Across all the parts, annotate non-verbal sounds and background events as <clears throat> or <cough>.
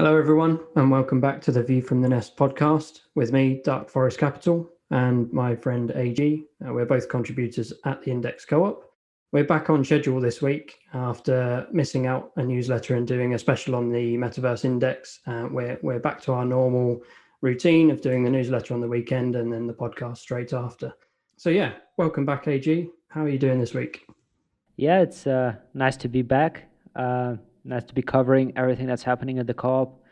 Hello, everyone, and welcome back to the View from the Nest podcast with me, Dark Forest Capital, and my friend AG. Uh, we're both contributors at the Index Co op. We're back on schedule this week after missing out a newsletter and doing a special on the Metaverse Index. Uh, we're, we're back to our normal routine of doing the newsletter on the weekend and then the podcast straight after. So, yeah, welcome back, AG. How are you doing this week? Yeah, it's uh, nice to be back. Uh, nice to be covering everything that's happening at the co-op,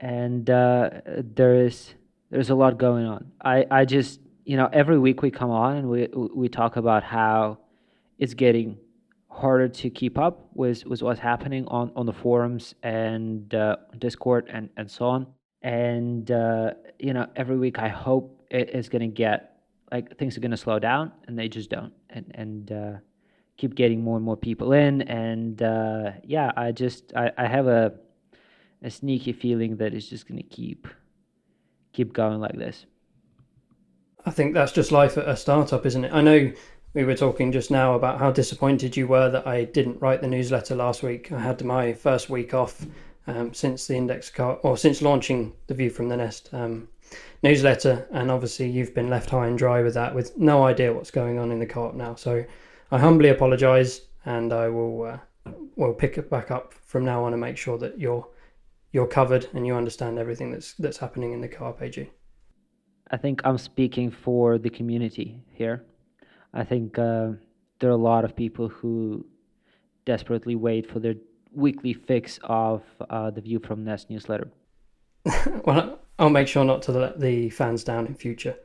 and uh, there is there's a lot going on. I I just you know every week we come on and we we talk about how it's getting harder to keep up with with what's happening on on the forums and uh, Discord and and so on. And uh, you know every week I hope it is going to get like things are going to slow down and they just don't. And and uh, keep getting more and more people in. And uh, yeah i just I, I have a a sneaky feeling that it's just going to keep keep going like this. I think that's just life at a startup isn't it? I know we were talking just now about how disappointed you were that i didn't write the newsletter last week. I had my first week off um, since the index car or since launching the view from the nest um, newsletter. And obviously you've been left high and dry with that with no idea what's going on in the co-op now. So I humbly apologise, and I will uh, will pick it back up from now on and make sure that you're you're covered and you understand everything that's that's happening in the co-op AG. I think I'm speaking for the community here. I think uh, there are a lot of people who desperately wait for their weekly fix of uh, the View from Nest newsletter. <laughs> well, I'll make sure not to let the fans down in future.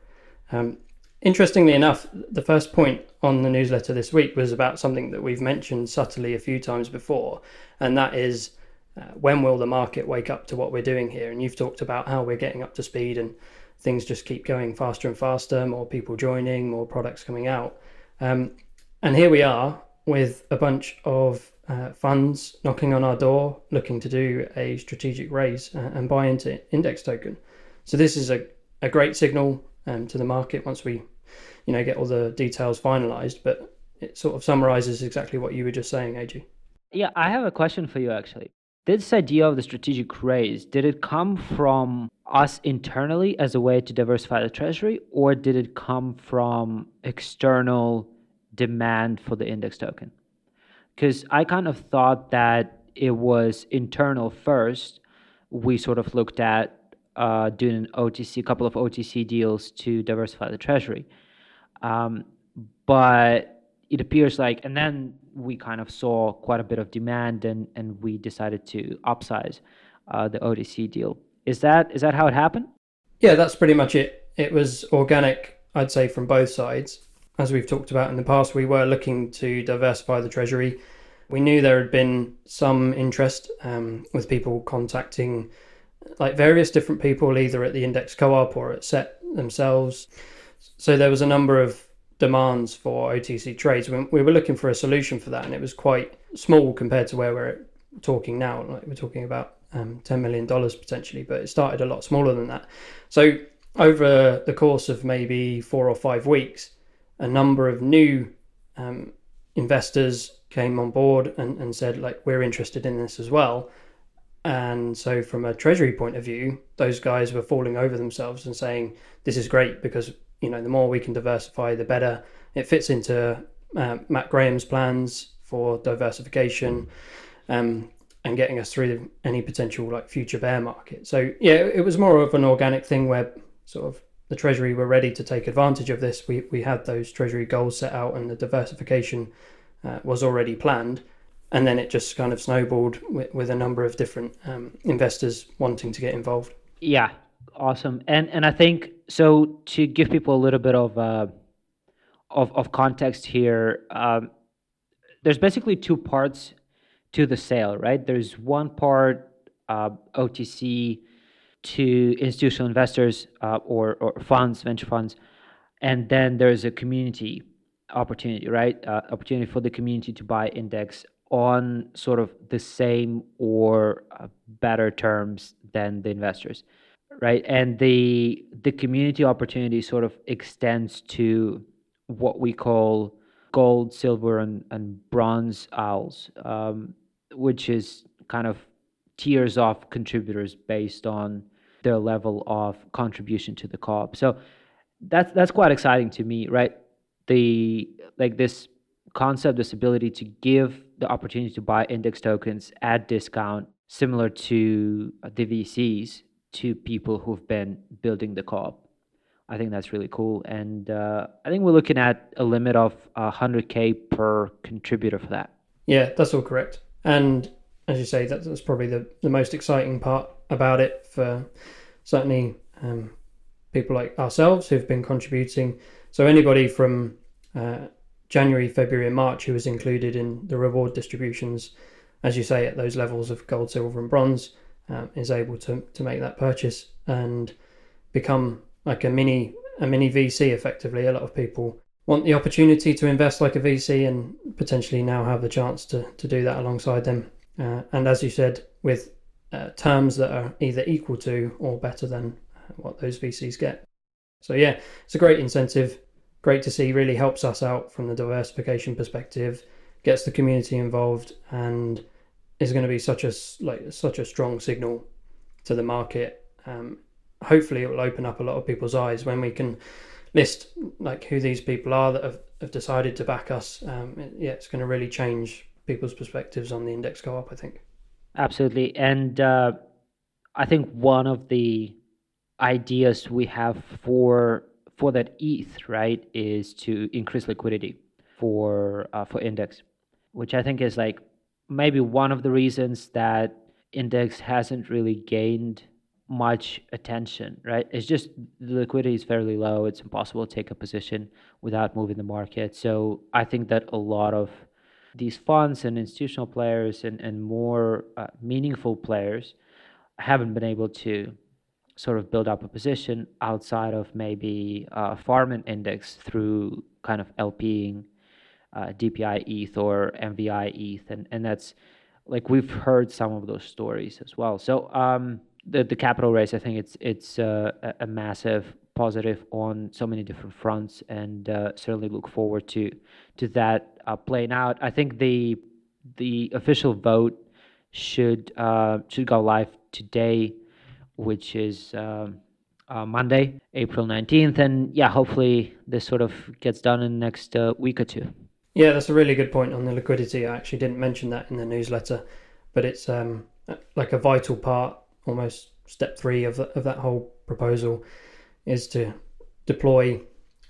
Um, Interestingly enough, the first point on the newsletter this week was about something that we've mentioned subtly a few times before, and that is uh, when will the market wake up to what we're doing here? And you've talked about how we're getting up to speed and things just keep going faster and faster, more people joining, more products coming out. Um, and here we are with a bunch of uh, funds knocking on our door looking to do a strategic raise uh, and buy into index token. So this is a, a great signal um, to the market once we, you know, get all the details finalized. But it sort of summarizes exactly what you were just saying, AG. Yeah, I have a question for you actually. This idea of the strategic raise, did it come from us internally as a way to diversify the treasury, or did it come from external demand for the index token? Because I kind of thought that it was internal first. We sort of looked at uh, doing an OTC, a couple of OTC deals to diversify the treasury. Um, but it appears like, and then we kind of saw quite a bit of demand, and and we decided to upsize uh, the OTC deal. Is that is that how it happened? Yeah, that's pretty much it. It was organic, I'd say, from both sides. As we've talked about in the past, we were looking to diversify the treasury. We knew there had been some interest um, with people contacting like various different people, either at the Index Co-op or at Set themselves. So there was a number of demands for OTC trades. We were looking for a solution for that, and it was quite small compared to where we're talking now. Like we're talking about um, ten million dollars potentially, but it started a lot smaller than that. So over the course of maybe four or five weeks, a number of new um, investors came on board and, and said like we're interested in this as well and so, from a treasury point of view, those guys were falling over themselves and saying, "This is great because you know the more we can diversify, the better." It fits into uh, Matt Graham's plans for diversification um, and getting us through any potential like future bear market. So yeah, it was more of an organic thing where sort of the treasury were ready to take advantage of this. We we had those treasury goals set out and the diversification uh, was already planned and then it just kind of snowballed with, with a number of different um, investors wanting to get involved. Yeah, awesome. And and I think so to give people a little bit of uh, of of context here. Um, there's basically two parts to the sale, right? There's one part uh, OTC to institutional investors uh, or or funds, venture funds, and then there's a community opportunity, right? Uh, opportunity for the community to buy index on sort of the same or uh, better terms than the investors right and the the community opportunity sort of extends to what we call gold silver and, and bronze owls um, which is kind of tiers of contributors based on their level of contribution to the co-op. So that's that's quite exciting to me, right? The like this concept, this ability to give the opportunity to buy index tokens at discount, similar to the VCs, to people who've been building the co-op. I think that's really cool, and uh, I think we're looking at a limit of 100k per contributor for that. Yeah, that's all correct. And as you say, that's probably the, the most exciting part about it for certainly um, people like ourselves who've been contributing. So anybody from uh, January, February, and March who was included in the reward distributions, as you say, at those levels of gold, silver, and bronze, um, is able to to make that purchase and become like a mini a mini VC effectively. A lot of people want the opportunity to invest like a VC and potentially now have the chance to to do that alongside them. Uh, and as you said, with uh, terms that are either equal to or better than what those VCs get. So yeah, it's a great incentive. Great to see. Really helps us out from the diversification perspective. Gets the community involved and is going to be such a like such a strong signal to the market. Um, hopefully, it will open up a lot of people's eyes when we can list like who these people are that have, have decided to back us. Um, yeah, it's going to really change people's perspectives on the index co-op. I think. Absolutely, and uh, I think one of the ideas we have for for that ETH right is to increase liquidity for uh, for index, which I think is like maybe one of the reasons that index hasn't really gained much attention, right? It's just the liquidity is fairly low. It's impossible to take a position without moving the market. So I think that a lot of these funds and institutional players and, and more uh, meaningful players haven't been able to sort of build up a position outside of maybe uh, farming index through kind of LPing uh, DPI ETH or MVI ETH, and and that's like we've heard some of those stories as well. So um, the the capital raise, I think it's it's uh, a massive positive on so many different fronts, and uh, certainly look forward to to that uh, playing out. I think the the official vote should uh, should go live today, which is. Um, uh, Monday, April 19th. And yeah, hopefully this sort of gets done in the next uh, week or two. Yeah, that's a really good point on the liquidity. I actually didn't mention that in the newsletter, but it's um, like a vital part, almost step three of, the, of that whole proposal, is to deploy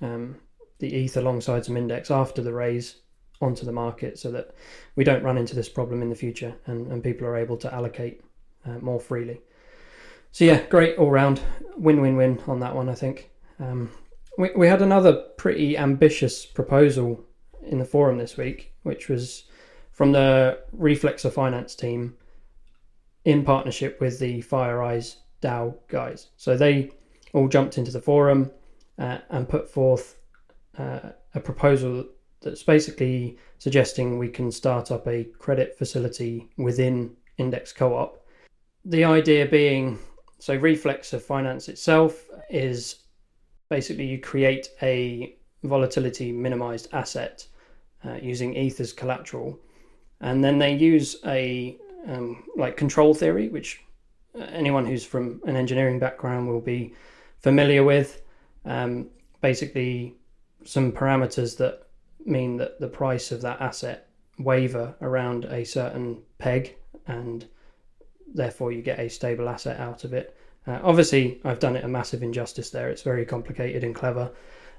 um, the ETH alongside some index after the raise onto the market so that we don't run into this problem in the future and, and people are able to allocate uh, more freely. So, yeah, great all round win win win on that one, I think. Um, we, we had another pretty ambitious proposal in the forum this week, which was from the Reflexer Finance team in partnership with the Fire Eyes DAO guys. So they all jumped into the forum uh, and put forth uh, a proposal that's basically suggesting we can start up a credit facility within Index Co op. The idea being so, Reflexer Finance itself is basically you create a volatility minimized asset uh, using ETH as collateral, and then they use a um, like control theory, which uh, anyone who's from an engineering background will be familiar with. Um, basically, some parameters that mean that the price of that asset waver around a certain peg, and therefore you get a stable asset out of it. Uh, obviously, I've done it a massive injustice there. It's very complicated and clever,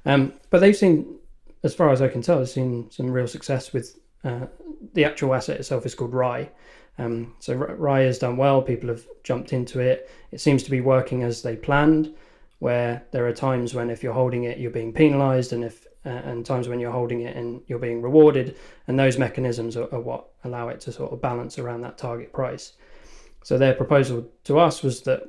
um, but they've seen as far as I can tell, they've seen some real success with uh, the actual asset itself is called RAI. Um, so RAI has done well. People have jumped into it. It seems to be working as they planned. Where there are times when if you're holding it, you're being penalised, and if uh, and times when you're holding it and you're being rewarded, and those mechanisms are, are what allow it to sort of balance around that target price. So their proposal to us was that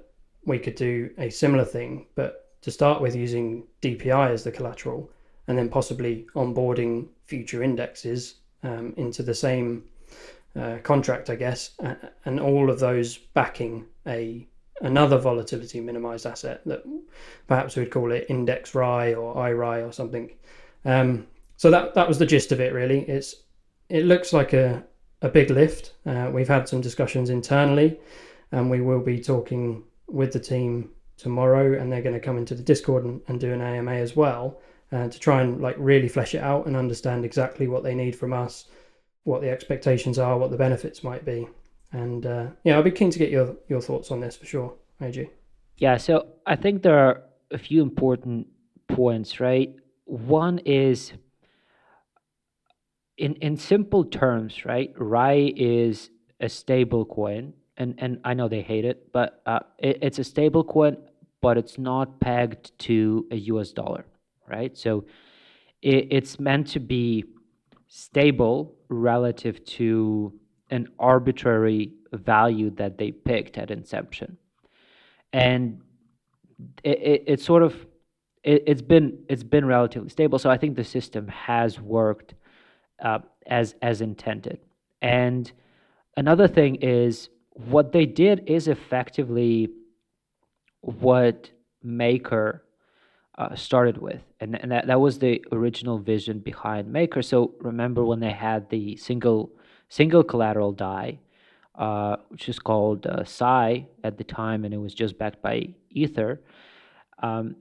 we could do a similar thing, but to start with using DPI as the collateral, and then possibly onboarding future indexes um, into the same uh, contract, I guess, and all of those backing a another volatility minimized asset that perhaps we'd call it index RAI or iRAI or something. Um, so that that was the gist of it. Really, it's it looks like a a big lift. Uh, we've had some discussions internally and we will be talking with the team tomorrow, and they're going to come into the Discord and, and do an AMA as well uh, to try and like really flesh it out and understand exactly what they need from us, what the expectations are, what the benefits might be, and uh, yeah, I'll be keen to get your your thoughts on this for sure, AG. Yeah, so I think there are a few important points, right? One is in in simple terms, right? RAI is a stable coin, and and I know they hate it, but uh, it, it's a stable coin, but it's not pegged to a U.S. dollar, right? So it, it's meant to be stable relative to an arbitrary value that they picked at inception, and it, it, it sort of it, has been it's been relatively stable. So I think the system has worked uh, as as intended. And another thing is what they did is effectively what Maker uh, started with, and, and that, that was the original vision behind Maker. So remember when they had the single single collateral DAI, uh, which is called uh, Sai at the time, and it was just backed by Ether. Um,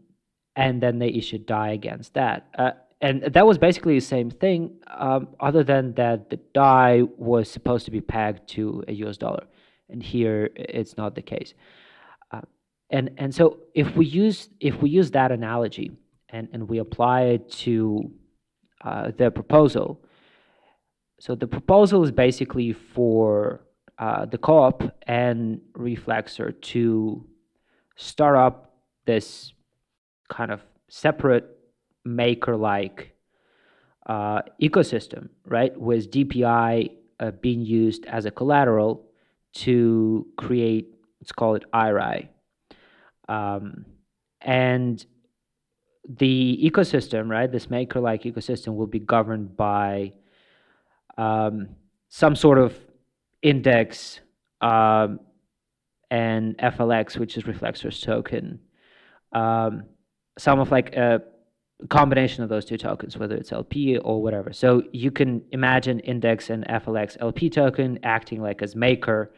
and then they issued DAI against that. Uh, and that was basically the same thing, um, other than that the DAI was supposed to be pegged to a US dollar, and here it's not the case. Uh, and and so if we use if we use that analogy and and we apply it to uh, the proposal, so the proposal is basically for uh, the co-op and Reflexer to start up this kind of separate maker like uh, ecosystem, right? With DPI uh, being used as a collateral to create, let's call it iRAI. Um, and the ecosystem, right, this maker like ecosystem will be governed by um, some sort of index um, and FLX, which is Reflexer's token. Um, some of like a combination of those two tokens, whether it's LP or whatever. So you can imagine index and FLX LP token acting like as maker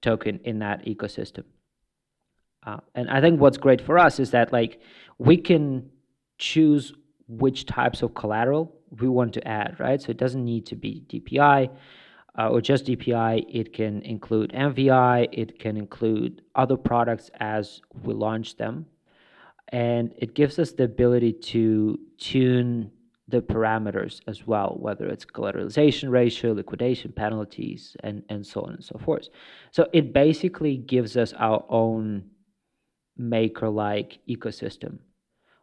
token in that ecosystem. Uh, and I think what's great for us is that like we can choose which types of collateral we want to add, right? So it doesn't need to be DPI uh, or just DPI. It can include MVI. It can include other products as we launch them and it gives us the ability to tune the parameters as well, whether it's collateralization ratio, liquidation penalties, and, and so on and so forth. So it basically gives us our own maker like ecosystem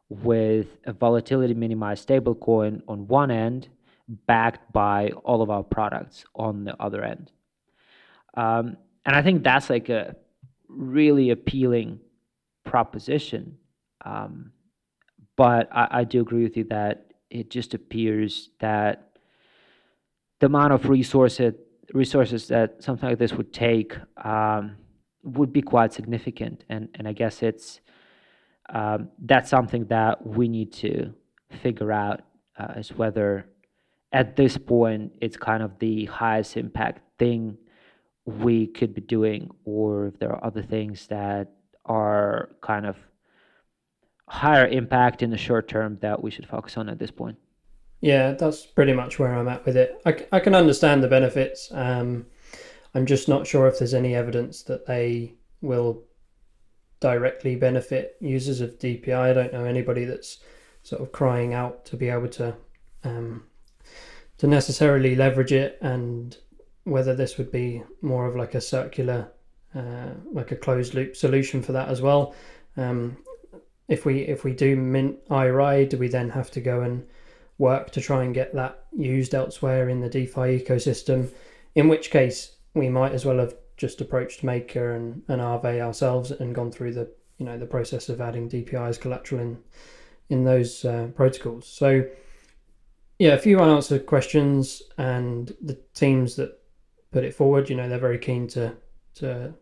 with a volatility minimized stablecoin on one end, backed by all of our products on the other end. Um, and I think that's like a really appealing proposition um, but I, I do agree with you that it just appears that the amount of resources resources that something like this would take um, would be quite significant, and and I guess it's um, that's something that we need to figure out uh, is whether at this point it's kind of the highest impact thing we could be doing, or if there are other things that are kind of higher impact in the short term that we should focus on at this point. Yeah, that's pretty much where I'm at with it. I, I can understand the benefits. Um, I'm just not sure if there's any evidence that they will directly benefit users of DPI. I don't know anybody that's sort of crying out to be able to um, to necessarily leverage it, and whether this would be more of like a circular, uh, like a closed loop solution for that as well. Um, if we if we do mint iRAI, do we then have to go and work to try and get that used elsewhere in the DeFi ecosystem? In which case, we might as well have just approached Maker and, and Aave ourselves and gone through the you know the process of adding DPI as collateral in in those uh, protocols. So yeah, a few unanswered questions, and the teams that put it forward, you know, they're very keen to to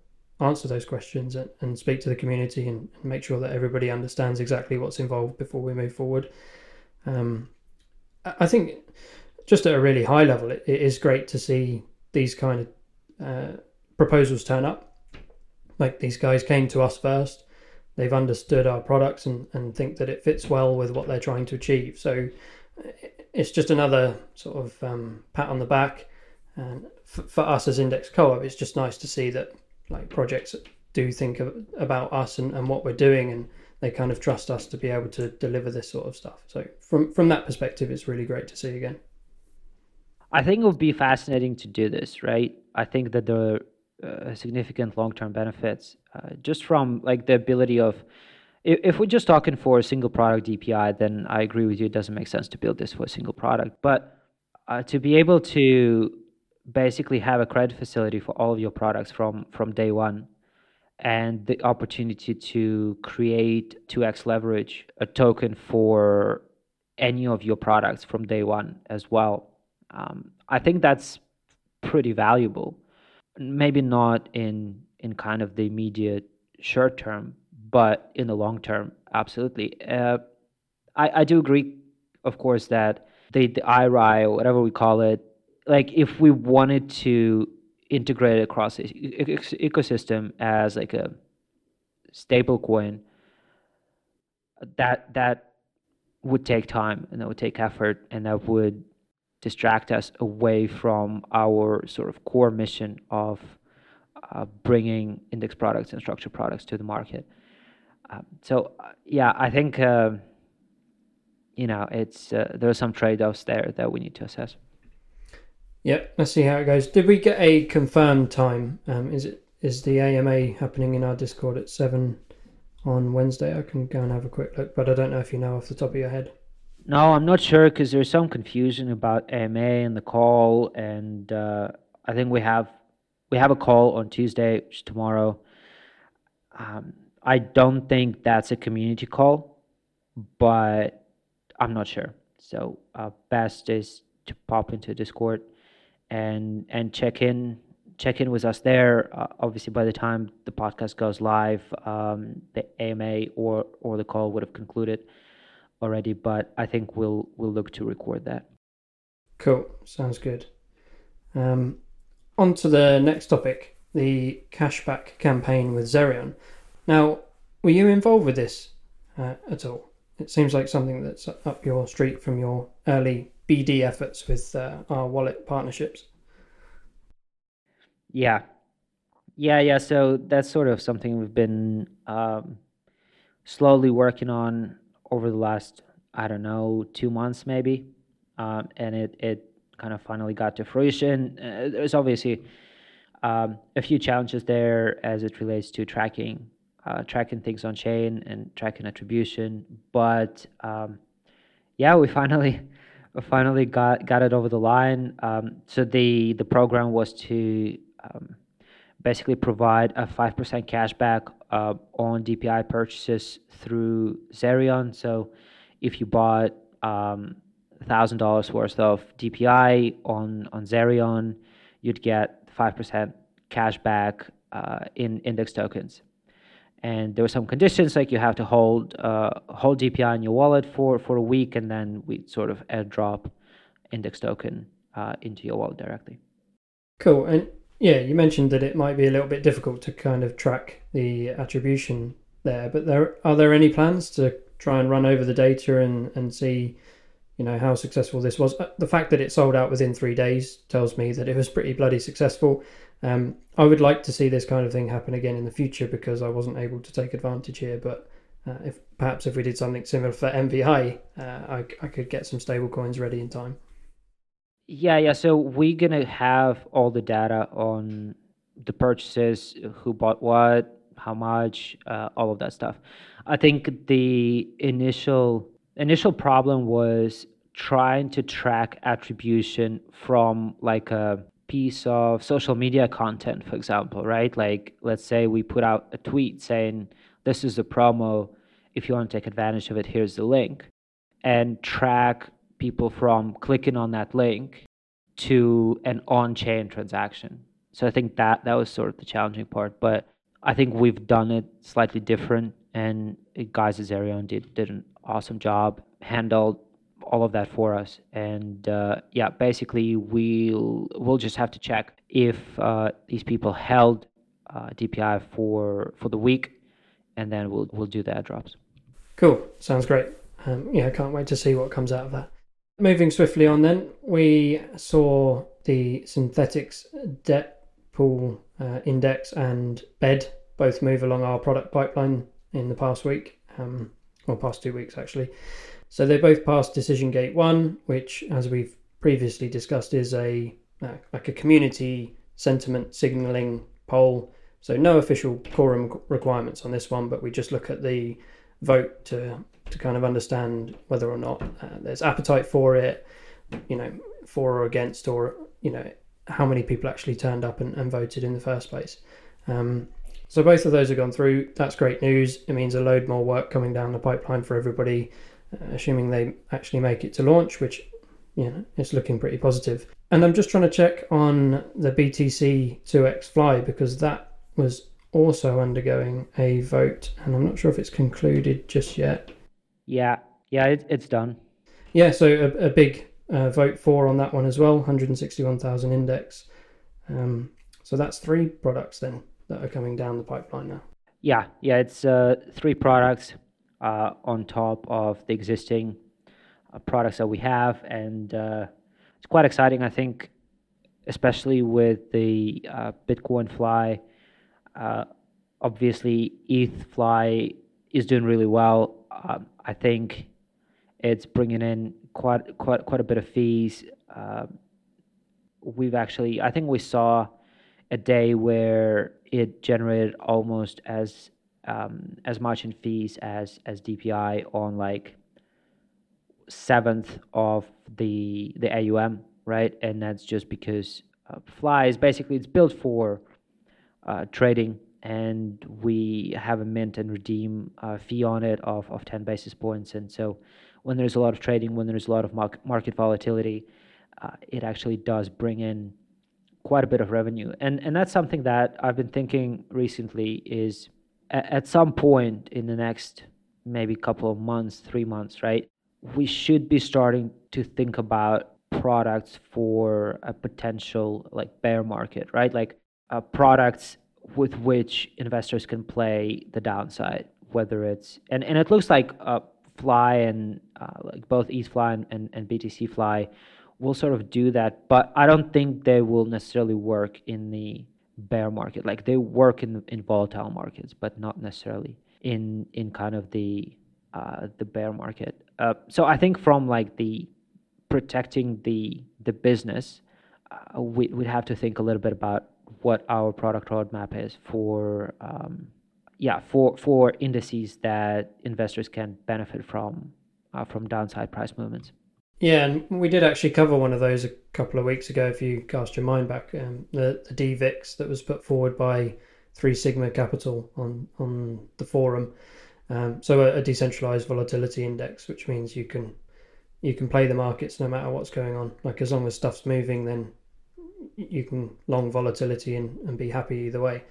answer those questions and, and speak to the community and, and, make sure that everybody understands exactly what's involved before we move forward. Um, I think just at a really high level, it, it is great to see these kind of uh, proposals turn up. like these guys came to us first. They've understood our products and, and think that it fits well with what they're trying to achieve. So it's just another sort of um, pat on the back. And for, for us as Index Co-op, it's just nice to see that like projects do think of, about us and, and what we're doing and they kind of trust us to be able to deliver this sort of stuff. So from from that perspective, it's really great to see again. I think it would be fascinating to do this, right? I think that there are uh, significant long-term benefits uh, just from like the ability of if, if we're just talking for a single product DPI, then I agree with you. It doesn't make sense to build this for a single product, but uh, to be able to basically have a credit facility for all of your products from from day one and the opportunity to create 2x leverage a token for any of your products from day one as well. Um, i think that's pretty valuable. Maybe not in in kind of the immediate short term but in the long term absolutely. Uh, I, I do agree of course that the, the iRAI or whatever we call it like if we wanted to integrate it across the ecosystem as like a stable coin that that would take time and that would take effort and that would distract us away from our sort of core mission of uh, bringing index products and structured products to the market. Um, so uh, yeah, I think uh, you know it's uh, there are some trade-offs there that we need to assess. Yep, let's see how it goes. Did we get a confirmed time? Um, is it is the AMA happening in our Discord at seven on Wednesday? I can go and have a quick look, but I don't know if you know off the top of your head. No, I'm not sure because there's some confusion about AMA and the call, and uh, I think we have we have a call on Tuesday, tomorrow. Um, I don't think that's a community call, but I'm not sure. So uh, best is to pop into Discord and and check in check in with us there. Uh, obviously, by the time the podcast goes live, um, the AMA or or the call would have concluded already. But I think we'll we'll look to record that. Cool, sounds good. Um, on to the next topic, the cashback campaign with Zerion. Now, were you involved with this uh, at all? It seems like something that's up your street from your early BD efforts with uh, our wallet partnerships. Yeah, yeah, yeah. So that's sort of something we've been um, slowly working on over the last, I don't know, two months maybe, um, and it it kind of finally got to fruition. Uh, there's obviously um, a few challenges there as it relates to tracking uh, tracking things on chain and tracking attribution, but um, yeah, we <laughs> finally finally got got it over the line. Um, so the the program was to um, basically provide a five percent cashback uh, on DPI purchases through Zerion. So if you bought um, thousand dollars worth of DPI on on Zerion, you'd get five percent cashback uh, in index tokens and there were some conditions like you have to hold uh, hold DPI in your wallet for for a week, and then we sort of airdrop index token uh, into your wallet directly. Cool, and yeah, you mentioned that it might be a little bit difficult to kind of track the attribution there, but there are there any plans to try and run over the data and and see you know how successful this was. Uh, the fact that it sold out within three days tells me that it was pretty bloody successful. Um, I would like to see this kind of thing happen again in the future because I wasn't able to take advantage here. But uh, if perhaps if we did something similar for MVI, uh, I, I could get some stable coins ready in time. Yeah, yeah. So we're gonna have all the data on the purchases, who bought what, how much, uh, all of that stuff. I think the initial initial problem was trying to track attribution from like a piece of social media content, for example, right? Like, let's say we put out a tweet saying, This is a promo. If you want to take advantage of it, here's the link. And track people from clicking on that link to an on chain transaction. So I think that that was sort of the challenging part. But I think we've done it slightly different. And guys Zerion did, did an awesome job, handled all of that for us. And uh, yeah, basically we'll we'll just have to check if uh, these people held uh, DPI for for the week, and then we'll we'll do the airdrops. Cool, sounds great. Um, yeah, can't wait to see what comes out of that. Moving swiftly on, then we saw the synthetics debt pool uh, index and BED both move along our product pipeline in the past week, um, or past two weeks actually. So they both passed Decision Gate One, which, as we've previously discussed, is a uh, like a community sentiment signaling poll. So no official quorum requirements on this one, but we just look at the vote to to kind of understand whether or not uh, there's appetite for it, you know, for or against, or you know, how many people actually turned up and, and voted in the first place. Um, so both of those have gone through. That's great news. It means a load more work coming down the pipeline for everybody, uh, assuming they actually make it to launch, which you know it's looking pretty positive. And I'm just trying to check on the BTC 2x FLI because that was also undergoing a vote, and I'm not sure if it's concluded just yet. Yeah, yeah, it, it's done. Yeah, so a, a big uh, vote for on that one as well, 161,000 index. Um, so that's three products then that are coming down the pipeline now. Yeah, yeah, it's uh, three products uh, on top of the existing uh, products that we have, and uh, it's quite exciting. I think, especially with the uh, Bitcoin FLI. obviously, ETH FLI is doing really well. Um, I think it's bringing in quite quite quite a bit of fees. Uh, we've actually, I think we saw a day where it generated almost as um, as much in fees as as DPI on like seventh of the the AUM, right? And that's just because uh, FLI is basically it's built for uh, trading and we have a mint and redeem uh, fee on it of, of 10 basis points. And so when there's a lot of trading, when there's a lot of market volatility, uh, it actually does bring in quite a bit of revenue. And, and that's something that I've been thinking recently is at, at some point in the next maybe couple of months, three months, right? We should be starting to think about products for a potential like bear market, right? Like uh, products with which investors can play the downside, whether it's and, and it looks like uh, FLI and uh, like both ETH FLI and, and, and BTC FLI will sort of do that, but I don't think they will necessarily work in the bear market. Like they work in in volatile markets, but not necessarily in in kind of the uh, the bear market. Uh, so I think from like the protecting the the business, uh, we would have to think a little bit about what our product roadmap is for um, yeah for for indices that investors can benefit from uh, from downside price movements. Yeah, and we did actually cover one of those a couple of weeks ago. If you cast your mind back, um, the the DVIX that was put forward by Three Sigma Capital on on the forum. Um, so a, a decentralized volatility index, which means you can you can play the markets no matter what's going on. Like as long as stuff's moving, then you can long volatility and, and be happy either way.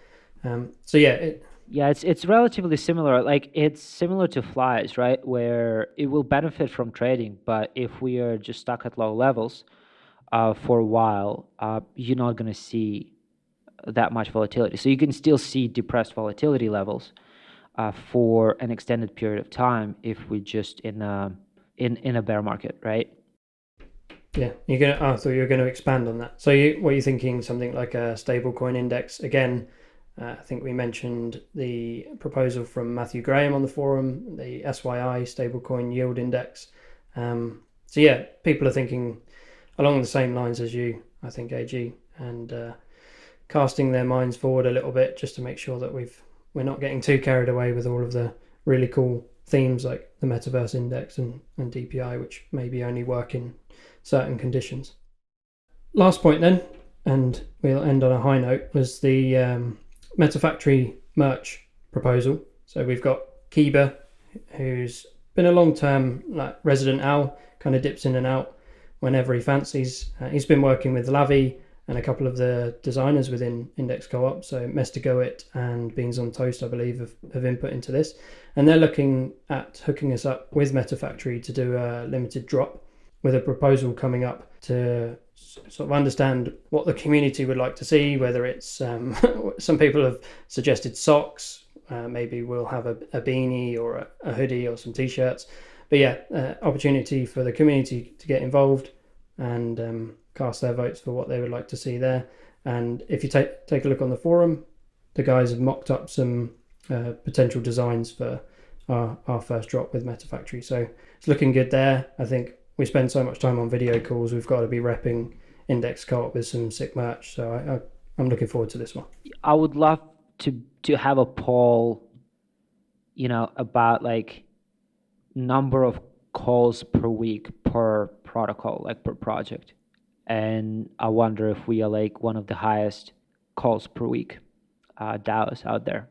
Um, so yeah, it, yeah, it's it's relatively similar. Like it's similar to FLIs, right? Where it will benefit from trading, but if we are just stuck at low levels uh, for a while, uh, you're not going to see that much volatility. So you can still see depressed volatility levels uh, for an extended period of time if we just in a in in a bear market, right? Yeah, you're gonna. Oh, so you're going to expand on that. So, you, what are thinking? Something like a stablecoin index again? Uh, I think we mentioned the proposal from Matthew Graham on the forum, the SYI stablecoin yield index. Um, so yeah, people are thinking along the same lines as you. I think AG and uh, casting their minds forward a little bit just to make sure that we've we're not getting too carried away with all of the really cool themes like the metaverse index and, and DPI, which maybe only work in certain conditions. Last point then, and we'll end on a high note, was the um, MetaFactory merch proposal. So we've got Kiba, who's been a long-term like resident owl, kind of dips in and out whenever he fancies. Uh, he's been working with Lavi and a couple of the designers within Index Co-op, so Mester Goet and Beans on Toast, I believe, have, have input into this. And they're looking at hooking us up with MetaFactory to do a limited drop with a proposal coming up to sort of understand what the community would like to see. Whether it's um, <laughs> some people have suggested socks, uh, maybe we'll have a, a beanie or a, a, hoodie or some t-shirts. But yeah, uh, opportunity for the community to get involved and um, cast their votes for what they would like to see there. And if you take take a look on the forum, the guys have mocked up some uh, potential designs for our, our first drop with MetaFactory. So it's looking good there. I think we spend so much time on video calls, we've got to be repping Index Co-op with some sick merch. So I, I, I'm looking forward to this one. I would love to to have a poll, you know, about like number of calls per week per protocol, like per project. And I wonder if we are like one of the highest calls per week uh, DAOs out there.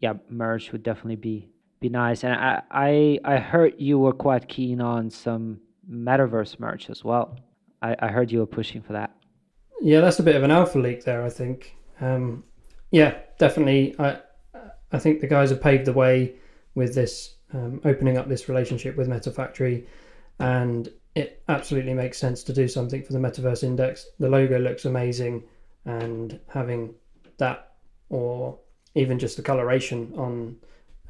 Yeah, merge would definitely be be nice. And I, I I heard you were quite keen on some metaverse merch as well. I, I heard you were pushing for that. Yeah, that's a bit of an alpha leak there. I think. Um, yeah, definitely. I I think the guys have paved the way with this um, opening up this relationship with MetaFactory, and it absolutely makes sense to do something for the Metaverse Index. The logo looks amazing, and having that or even just the coloration on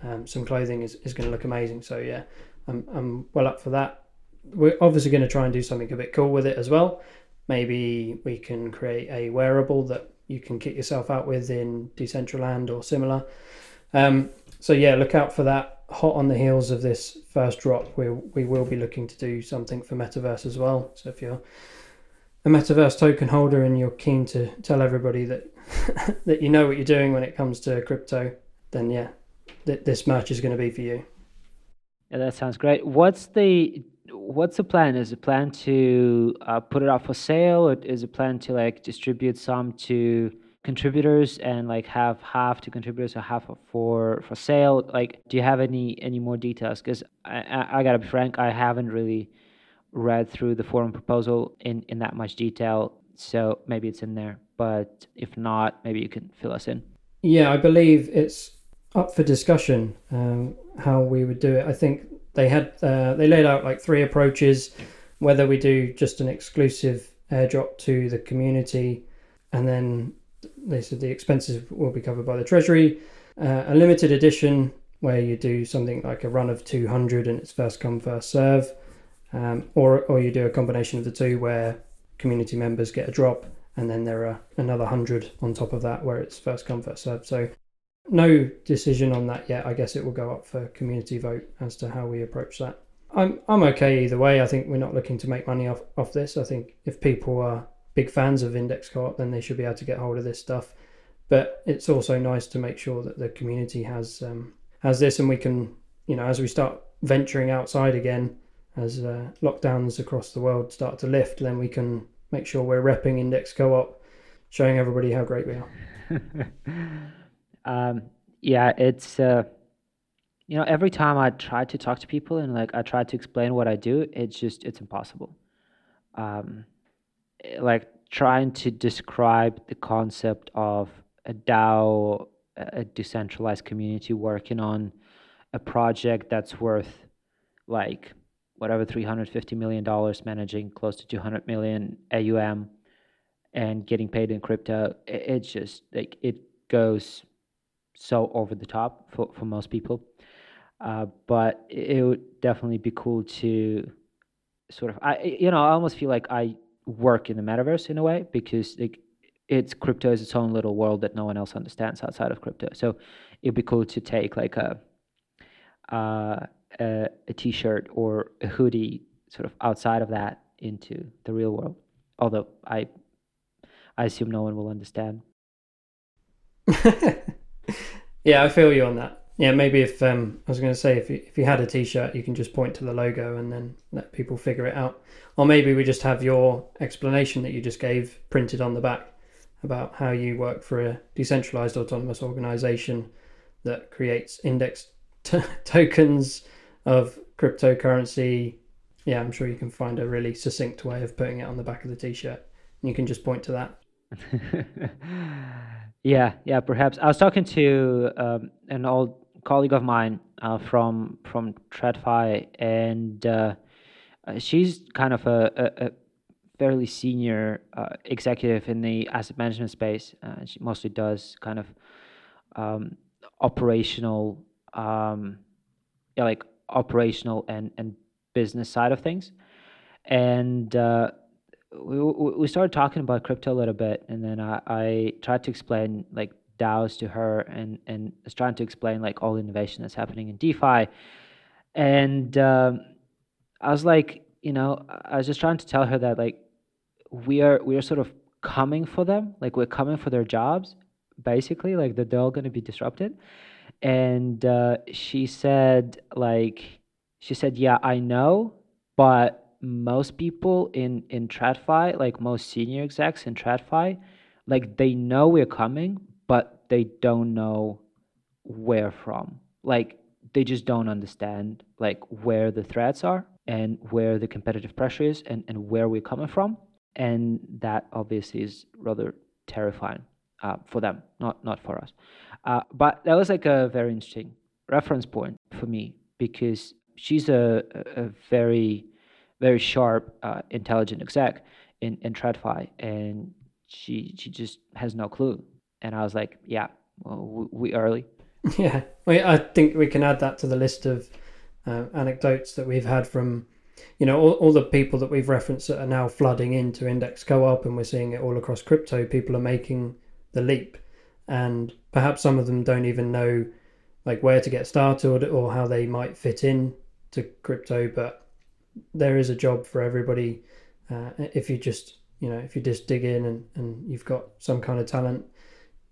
um, some clothing is, is going to look amazing. So yeah, I'm I'm well up for that. We're obviously going to try and do something a bit cool with it as well. Maybe we can create a wearable that you can kit yourself out with in Decentraland or similar. Um, so yeah, look out for that. Hot on the heels of this first drop, we we will be looking to do something for Metaverse as well. So if you're a Metaverse token holder and you're keen to tell everybody that <laughs> that you know what you're doing when it comes to crypto, then yeah, th- this match is going to be for you. Yeah, that sounds great. What's the what's the plan? Is it plan to uh, put it out for sale, or is it plan to like distribute some to contributors and like have half to contributors or half for for sale? Like, do you have any any more details? Because I, I, I gotta be frank, I haven't really read through the forum proposal in in that much detail. So maybe it's in there, but if not, maybe you can fill us in. Yeah, I believe it's up for discussion um, how we would do it. I think they had uh, they laid out like three approaches, whether we do just an exclusive airdrop to the community, and then they said the expenses will be covered by the treasury, uh, a limited edition where you do something like a run of 200 and it's first come first serve, um, or or you do a combination of the two where community members get a drop and then there are another 100 on top of that where it's first come first serve. So no decision on that yet. I guess it will go up for community vote as to how we approach that. I'm I'm okay either way. I think we're not looking to make money off off this. I think if people are big fans of Index Co-op, then they should be able to get hold of this stuff. But it's also nice to make sure that the community has um, has this, and we can, you know, as we start venturing outside again, as uh, lockdowns across the world start to lift, then we can make sure we're repping Index Co-op, showing everybody how great we are. <laughs> um, yeah, it's uh, you know every time I try to talk to people and like I try to explain what I do, it's just it's impossible. Um, like trying to describe the concept of a DAO, a decentralized community working on a project that's worth like whatever 350 million dollars managing close to 200 million AUM and getting paid in crypto it's just like it goes so over the top for, for most people. Uh, but it would definitely be cool to sort of, I you know, I almost feel like I work in the metaverse in a way because like it's crypto is its own little world that no one else understands outside of crypto. So it'd be cool to take like a uh, a, a t-shirt or a hoodie sort of outside of that into the real world. Although I I assume no one will understand. <laughs> yeah, I feel you on that. Yeah, maybe if um, I was going to say if you, if you had a T-shirt, you can just point to the logo and then let people figure it out. Or maybe we just have your explanation that you just gave printed on the back about how you work for a decentralized autonomous organization that creates index <laughs> t- tokens of cryptocurrency. Yeah, I'm sure you can find a really succinct way of putting it on the back of the T-shirt. You can just point to that. <laughs> Yeah, yeah, perhaps. I was talking to um, an old colleague of mine uh, from from TradFi, and uh, uh, she's kind of a, a, a, fairly senior uh, executive in the asset management space. Uh, she mostly does kind of um, operational, um, yeah, like operational and and business side of things. And uh, we we started talking about crypto a little bit, and then I, I tried to explain like DAOs to her, and and was trying to explain like all the innovation that's happening in DeFi, and um, I was like, you know, I was just trying to tell her that like we are we are sort of coming for them, like we're coming for their jobs, basically, like that they're all going to be disrupted, and uh, she said like she said, yeah, I know, but most people in in TradFi, like most senior execs in TradFi, like they know we're coming, but they don't know where from. Like they just don't understand like where the threats are and where the competitive pressure is and, and where we're coming from. And that obviously is rather terrifying uh, for them, not not for us. Uh, but that was like a very interesting reference point for me because she's a, a very very sharp, uh, intelligent exec in in TradFi, and she she just has no clue. And I was like, yeah, well, we early. <laughs> Yeah, well, I think we can add that to the list of uh, anecdotes that we've had from, you know, all, all the people that we've referenced that are now flooding into Index Co-op, and we're seeing it all across crypto. People are making the leap, and perhaps some of them don't even know like where to get started or, or how they might fit in to crypto, but there is a job for everybody uh, if you just you know if you just dig in and, and you've got some kind of talent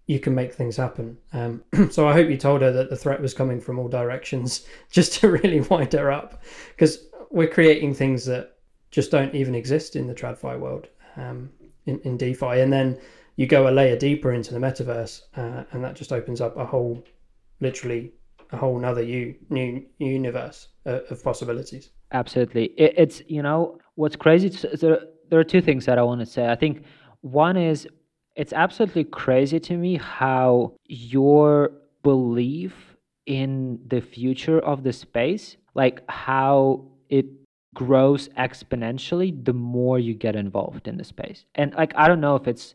you can make things happen. Um, <clears throat> so i hope you told her that the threat was coming from all directions <laughs> just to really wind her up because we're creating things that just don't even exist in the tradfi world um, in, in defi. And then you go a layer deeper into the metaverse uh, and that just opens up a whole literally a whole nother u- new universe of, of possibilities Absolutely. It, it's, you know, what's crazy, there, there are two things that I want to say. I think one is it's absolutely crazy to me how your belief in the future of the space, like how it grows exponentially the more you get involved in the space. And like, I don't know if it's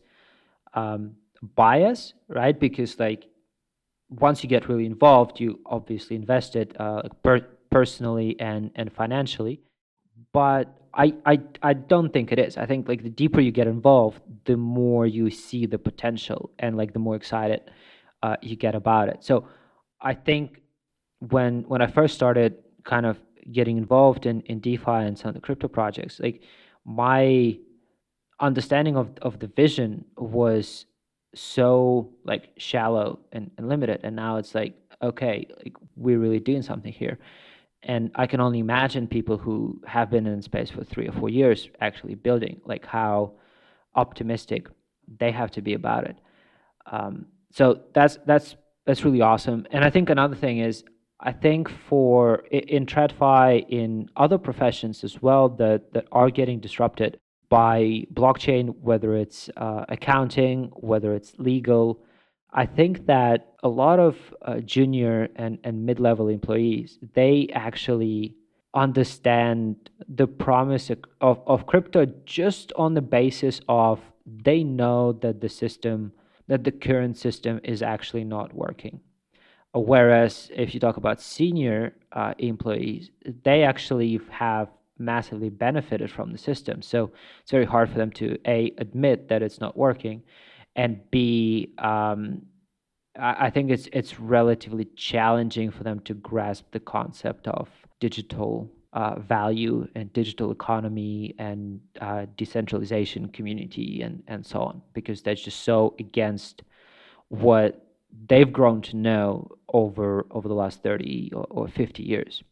um, bias, right? Because like once you get really involved, you obviously invested uh, per- personally and and financially but I, I i don't think it is. I think like the deeper you get involved the more you see the potential and like the more excited uh, you get about it. So i think when when i first started kind of getting involved in in defi and some of the crypto projects like my understanding of of the vision was so like shallow and, and limited. And now it's like okay like we're really doing something here and I can only imagine people who have been in space for three or four years actually building, like how optimistic they have to be about it. Um, so that's that's that's really awesome. And I think another thing is, I think for in TradFi, in other professions as well that that are getting disrupted by blockchain, whether it's uh, accounting, whether it's legal, I think that a lot of uh, junior and, and mid level employees, they actually understand the promise of, of crypto just on the basis of they know that the system, that the current system is actually not working. Whereas if you talk about senior uh, employees, they actually have massively benefited from the system. So it's very hard for them to A, admit that it's not working and B, um, I think it's it's relatively challenging for them to grasp the concept of digital uh, value and digital economy and uh, decentralization community and, and so on because that's just so against what they've grown to know over over the last 30 or, or 50 years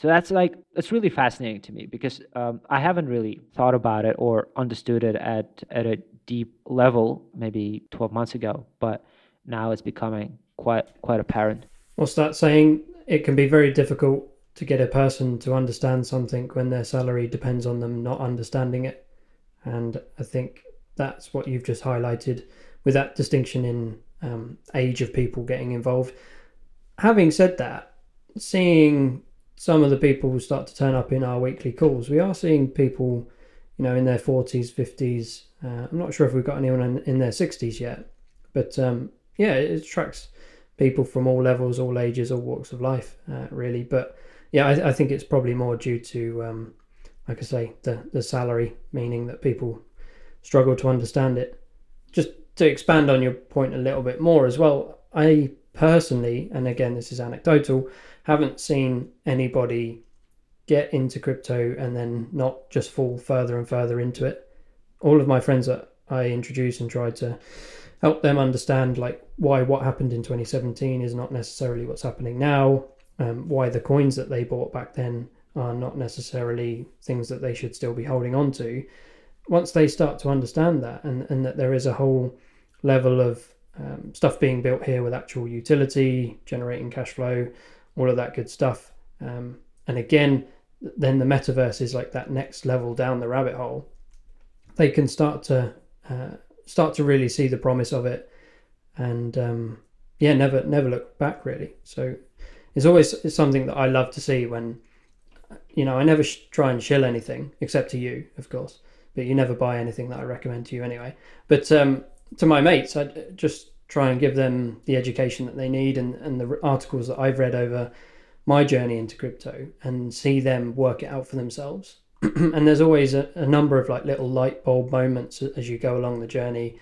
so that's like it's really fascinating to me because um, i haven't really thought about it or understood it at at a deep level maybe 12 months ago but now it's becoming quite quite apparent. What's that saying? It can be very difficult to get a person to understand something when their salary depends on them not understanding it. And i think that's what you've just highlighted with that distinction in um, age of people getting involved. Having said that seeing some of the people will start to turn up in our weekly calls we are seeing people you know, in their 40s, 50s. Uh, I'm not sure if we've got anyone in, in their 60s yet, but um, yeah, it attracts people from all levels, all ages, all walks of life, uh, really. But yeah, I, I, think it's probably more due to, um, like I say, the the salary, meaning that people struggle to understand it. Just to expand on your point a little bit more as well, I personally, and again, this is anecdotal, haven't seen anybody get into crypto and then not just fall further and further into it. All of my friends that I introduce and try to help them understand like why what happened in 2017 is not necessarily what's happening now, um, why the coins that they bought back then are not necessarily things that they should still be holding on to. Once they start to understand that and, and that there is a whole level of um, stuff being built here with actual utility, generating cash flow, all of that good stuff. Um, and again, then the metaverse is like that next level down the rabbit hole. They can start to uh, start to really see the promise of it, and um, yeah, never never look back really. So it's always it's something that I love to see when you know I never sh- try and shill anything except to you, of course, but you never buy anything that I recommend to you anyway. But um, to my mates, I just try and give them the education that they need and, and the articles that I've read over my journey into crypto and see them work it out for themselves. <clears throat> and there's always a, a, number of like little light bulb moments as you go along the journey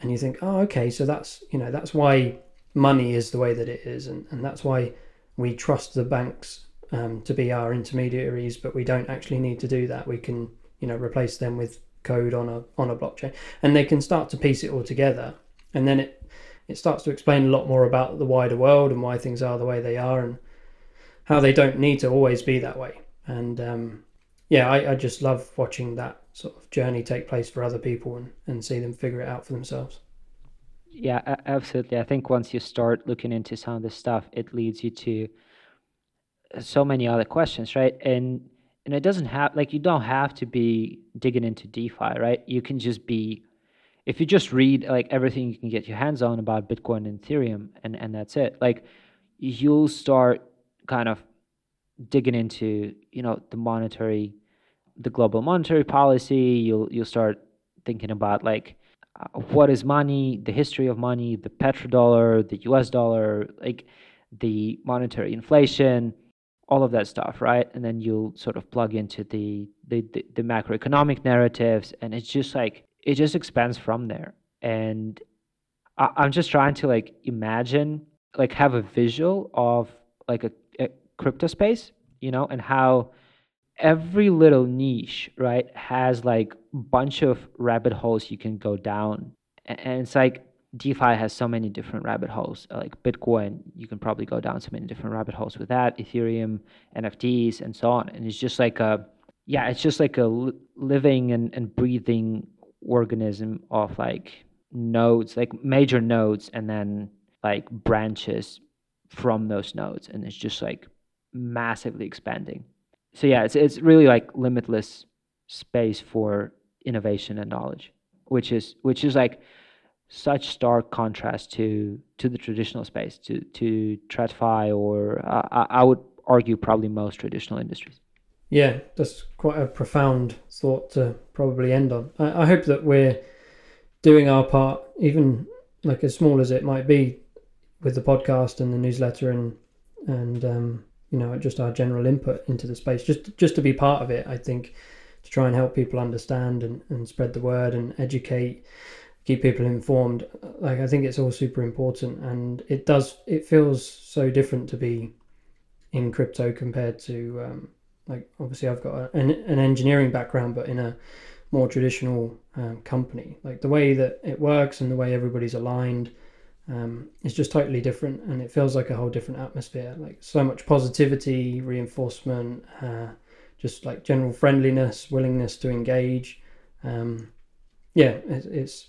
and you think, oh, okay, so that's, you know, that's why money is the way that it is. And, and that's why we trust the banks um, to be our intermediaries, but we don't actually need to do that. We can, you know, replace them with code on a, on a blockchain and they can start to piece it all together. And then it, it starts to explain a lot more about the wider world and why things are the way they are. And, how they don't need to always be that way. And um, yeah, I, I just love watching that sort of journey take place for other people and, and see them figure it out for themselves. Yeah, absolutely. I think once you start looking into some of this stuff, it leads you to so many other questions, right? And and it doesn't have like you don't have to be digging into DeFi, right? You can just be if you just read like everything you can get your hands on about Bitcoin and Ethereum and and that's it. Like you'll start kind of digging into you know the monetary the global monetary policy you'll you'll start thinking about like uh, what is money the history of money the petrodollar the us dollar like the monetary inflation all of that stuff right and then you'll sort of plug into the the, the, the macroeconomic narratives and it's just like it just expands from there and I, i'm just trying to like imagine like have a visual of like a crypto space, you know, and how every little niche, right, has like bunch of rabbit holes you can go down. And it's like DeFi has so many different rabbit holes. Like Bitcoin, you can probably go down so many different rabbit holes with that. Ethereum, NFTs, and so on. And it's just like a, yeah, it's just like a living and, and breathing organism of like nodes, like major nodes, and then like branches from those nodes. And it's just like massively expanding. So yeah, it's it's really like limitless space for innovation and knowledge, which is which is like such stark contrast to to the traditional space, to to TradFi or uh, I would argue probably most traditional industries. Yeah, that's quite a profound thought to probably end on. I, I hope that we're doing our part, even like as small as it might be, with the podcast and the newsletter and and um, you know just our general input into the space just just to be part of it i think to try and help people understand and, and spread the word and educate keep people informed like i think it's all super important and it does it feels so different to be in crypto compared to um, like obviously i've got a, an, an engineering background but in a more traditional um, company. Like the way that it works and the way everybody's aligned um, it's just totally different and it feels like a whole different atmosphere. Like so much positivity reinforcement uh, just like general friendliness willingness to engage. Um, yeah it, it's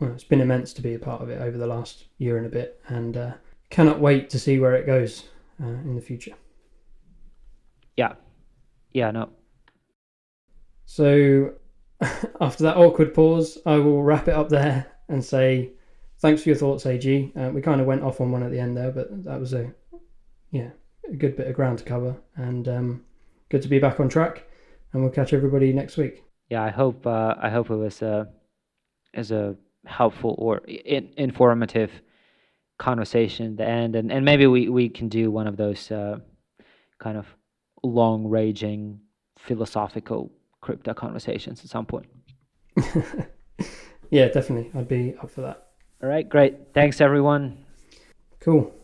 well, it's been immense to be a part of it over the last year and a bit and uh, cannot wait to see where it goes uh, in the future yeah yeah no so <laughs> after that awkward pause i will wrap it up there and say thanks for your thoughts, AG. Uh, we kind of went off on one at the end there, but that was a yeah a good bit of ground to cover, and um, good to be back on track. And we'll catch everybody next week. yeah, I hope uh, I hope it was a as a helpful or in, informative conversation at the end, and and maybe we we can do one of those uh, kind of long raging philosophical crypto conversations at some point. <laughs> yeah, definitely. I'd be up for that. All right, great. Thanks, everyone. Cool.